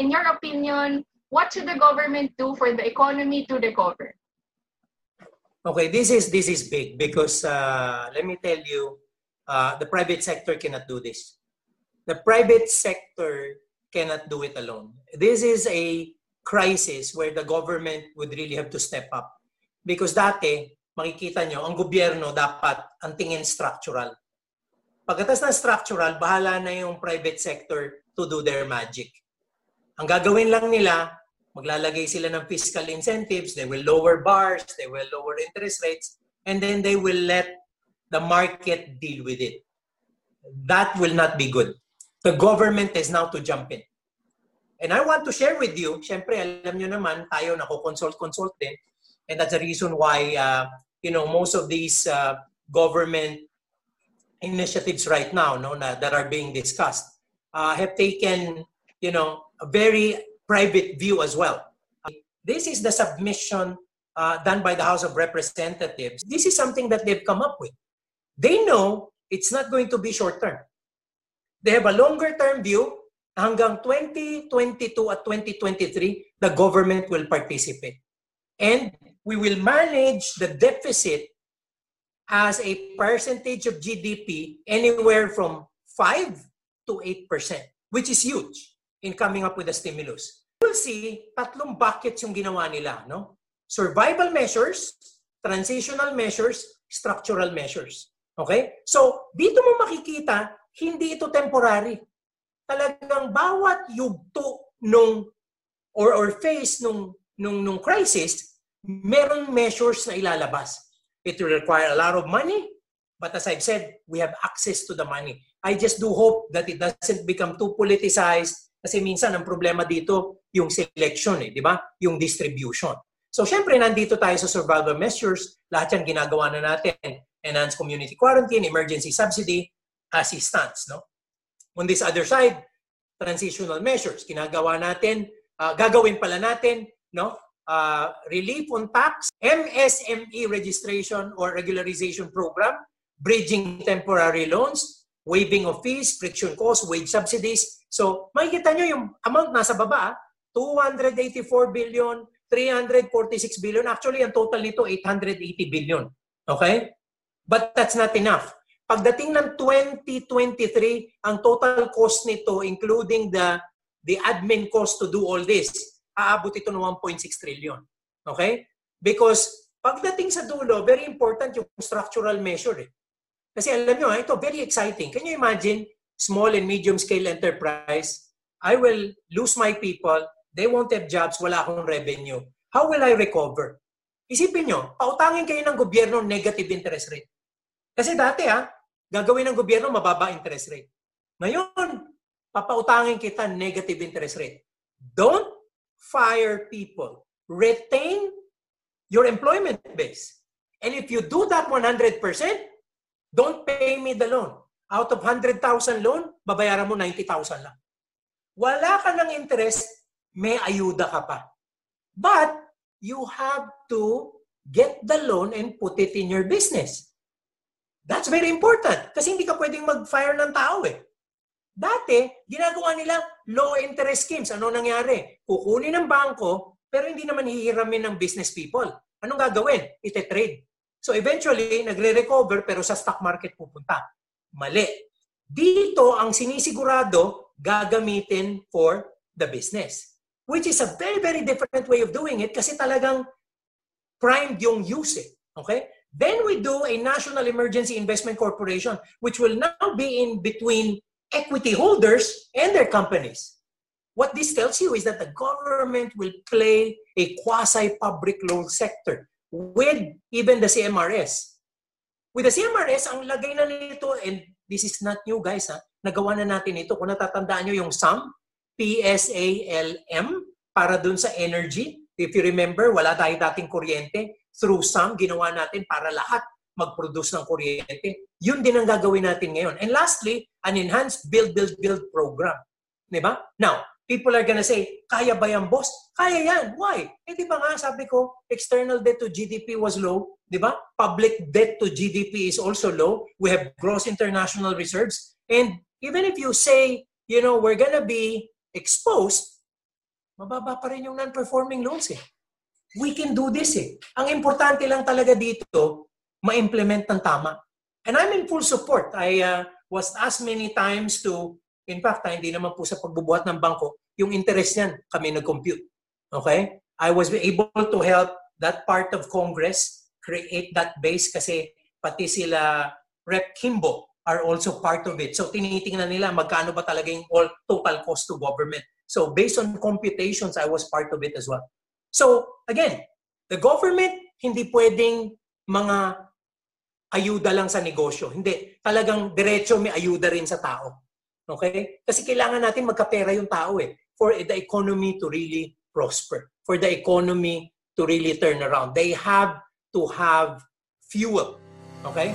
In your opinion, what should the government do for the economy to recover? Okay, this is this is big because uh, let me tell you, uh, the private sector cannot do this. The private sector cannot do it alone. This is a crisis where the government would really have to step up. Because dati, makikita nyo, ang gobyerno dapat ang tingin structural. Pagkatas ng structural, bahala na yung private sector to do their magic. Ang gagawin lang nila, maglalagay sila ng fiscal incentives, they will lower bars, they will lower interest rates, and then they will let the market deal with it. That will not be good. The government is now to jump in. And I want to share with you, syempre alam nyo naman, tayo nako-consult-consult din, and that's the reason why, uh, you know, most of these uh, government initiatives right now no, na, that are being discussed uh, have taken, you know, a very private view as well. This is the submission uh, done by the House of Representatives. This is something that they've come up with. They know it's not going to be short term. They have a longer term view. Hanggang 2022 at 2023, the government will participate. And we will manage the deficit as a percentage of GDP anywhere from 5 to 8%, which is huge in coming up with a stimulus. We'll see tatlong buckets yung ginawa nila, no? Survival measures, transitional measures, structural measures. Okay? So, dito mo makikita, hindi ito temporary. Talagang bawat yugto nung or or phase nung nung nung crisis, merong measures na ilalabas. It will require a lot of money, but as I've said, we have access to the money. I just do hope that it doesn't become too politicized kasi minsan ang problema dito, yung selection eh, di ba? Yung distribution. So syempre, nandito tayo sa survival measures. Lahat yan ginagawa na natin. Enhanced community quarantine, emergency subsidy, assistance. No? On this other side, transitional measures. Ginagawa natin, uh, gagawin pala natin, no? Uh, relief on tax, MSME registration or regularization program, bridging temporary loans, waiving of fees, friction costs, wage subsidies, So, makikita nyo yung amount nasa baba, 284 billion, 346 billion. Actually, ang total nito, 880 billion. Okay? But that's not enough. Pagdating ng 2023, ang total cost nito, including the, the admin cost to do all this, aabot ito ng 1.6 trillion. Okay? Because pagdating sa dulo, very important yung structural measure. Eh. Kasi alam nyo, ito very exciting. Can you imagine small and medium scale enterprise, I will lose my people, they won't have jobs, wala akong revenue. How will I recover? Isipin nyo, pautangin kayo ng gobyerno negative interest rate. Kasi dati ha, gagawin ng gobyerno mababa interest rate. Ngayon, papautangin kita negative interest rate. Don't fire people. Retain your employment base. And if you do that 100%, don't pay me the loan. Out of 100,000 loan, babayaran mo 90,000 lang. Wala ka ng interest, may ayuda ka pa. But you have to get the loan and put it in your business. That's very important kasi hindi ka pwedeng mag-fire ng tao eh. Dati, ginagawa nila low interest schemes. Ano nangyari? Kukunin ng bangko, pero hindi naman hihiramin ng business people. Anong gagawin? Ite-trade. So eventually, nagre-recover pero sa stock market pupunta. Mali. Dito ang sinisigurado gagamitin for the business. Which is a very, very different way of doing it kasi talagang primed yung use. Eh. Okay? Then we do a National Emergency Investment Corporation which will now be in between equity holders and their companies. What this tells you is that the government will play a quasi-public loan sector with even the CMRS. With the CMRS, ang lagay na nito, and this is not new guys, ha? nagawa na natin ito. Kung natatandaan nyo yung SAM, P-S-A-L-M, para dun sa energy. If you remember, wala tayo dating kuryente. Through SAM, ginawa natin para lahat mag-produce ng kuryente. Yun din ang gagawin natin ngayon. And lastly, an enhanced build, build, build program. Di ba? Now, people are gonna say, kaya ba yan, boss? Kaya yan. Why? Eh, di ba nga, sabi ko, external debt to GDP was low. Di ba? Public debt to GDP is also low. We have gross international reserves. And even if you say, you know, we're gonna be exposed, mababa pa rin yung non-performing loans eh. We can do this eh. Ang importante lang talaga dito, ma-implement ng tama. And I'm in full support. I uh, was asked many times to, in fact, ah, hindi naman po sa pagbubuhat ng bangko, yung interest niyan, kami nag-compute. Okay? I was able to help that part of Congress create that base kasi pati sila Rep. Kimbo are also part of it. So tinitingnan nila magkano ba talaga yung all total cost to government. So based on computations, I was part of it as well. So again, the government hindi pwedeng mga ayuda lang sa negosyo. Hindi. Talagang diretso may ayuda rin sa tao. Okay? Kasi kailangan natin magkapera yung tao eh for the economy to really prosper, for the economy to really turn around. They have to have fuel. Okay?